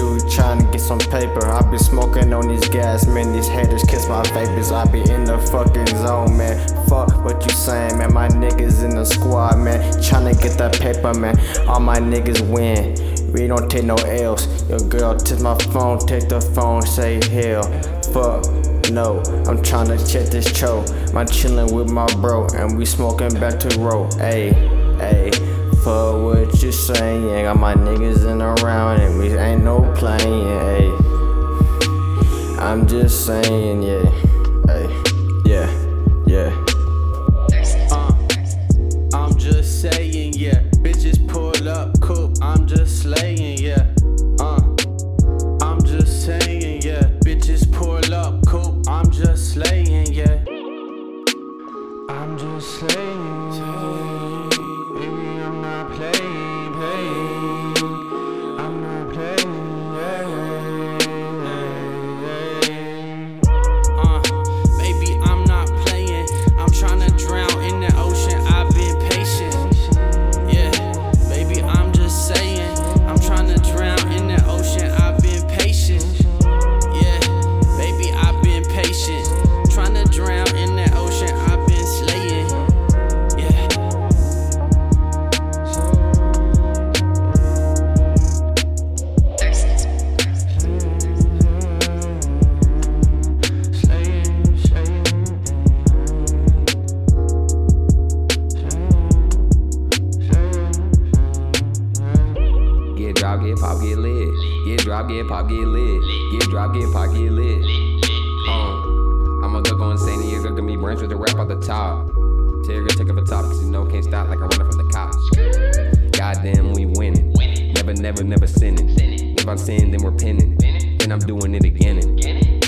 do, trying to get some paper. I be smoking on these gas, man. These haters kiss my vapors. I be in the fucking zone, man. Fuck what you saying, man. My niggas in the squad, man. Trying to get that paper, man. All my niggas win. We don't take no L's. Your girl tips my phone, take the phone, say hell. Fuck. No, I'm trying to check this choke. I'm chilling with my bro, and we smoking back to row. Ayy, ayy. For what you saying, got my niggas in around, and we ain't no playing. Ayy, I'm just saying, yeah, ayy, yeah, yeah. Uh, I'm just saying, yeah. Bitches pull up, cool. I'm just slaying, yeah. Uh, I'm just saying, yeah. Bitches pull up, cool. I'm just slaying, yeah. I'm just slaying, Get pop, get lit. Get drop, get pop, get lit. Get drop, get pop, get lit. Um, I'ma go go insane and you're gonna me branch with the rap at the top. Tell your girl take up a top, cause you know can't stop like I'm running from the cops. Goddamn, we winning. Never, never, never sinning. If I'm sinning, then we're pinning. Then I'm doing it again.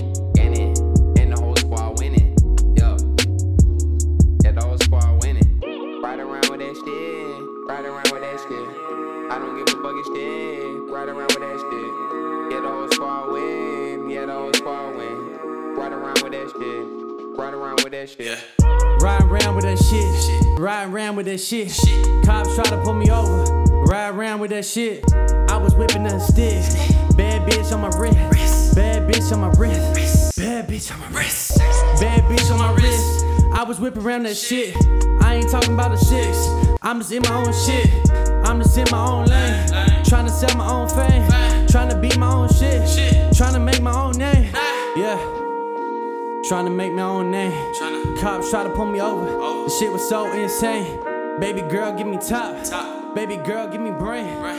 Ride around with that shit. Yeah, the whole squad win. Yeah, the whole squad win. Ride around with that shit. Ride around with that shit. Yeah. Ride around with that shit. Ride around with that shit. Cops try to pull me over. Ride around with that shit. I was whipping a stick. Bad bitch on my wrist. Bad bitch on my wrist. Bad bitch on my wrist. Bad bitch on my wrist. I was whipping around that shit. I ain't talking about the six. I'm just in my own shit. I'm just in my own lane. Trying to sell my own Trying to make my own name. Cops try to pull me over. The shit was so insane. Baby girl, give me top. top. Baby girl, give me brain. I-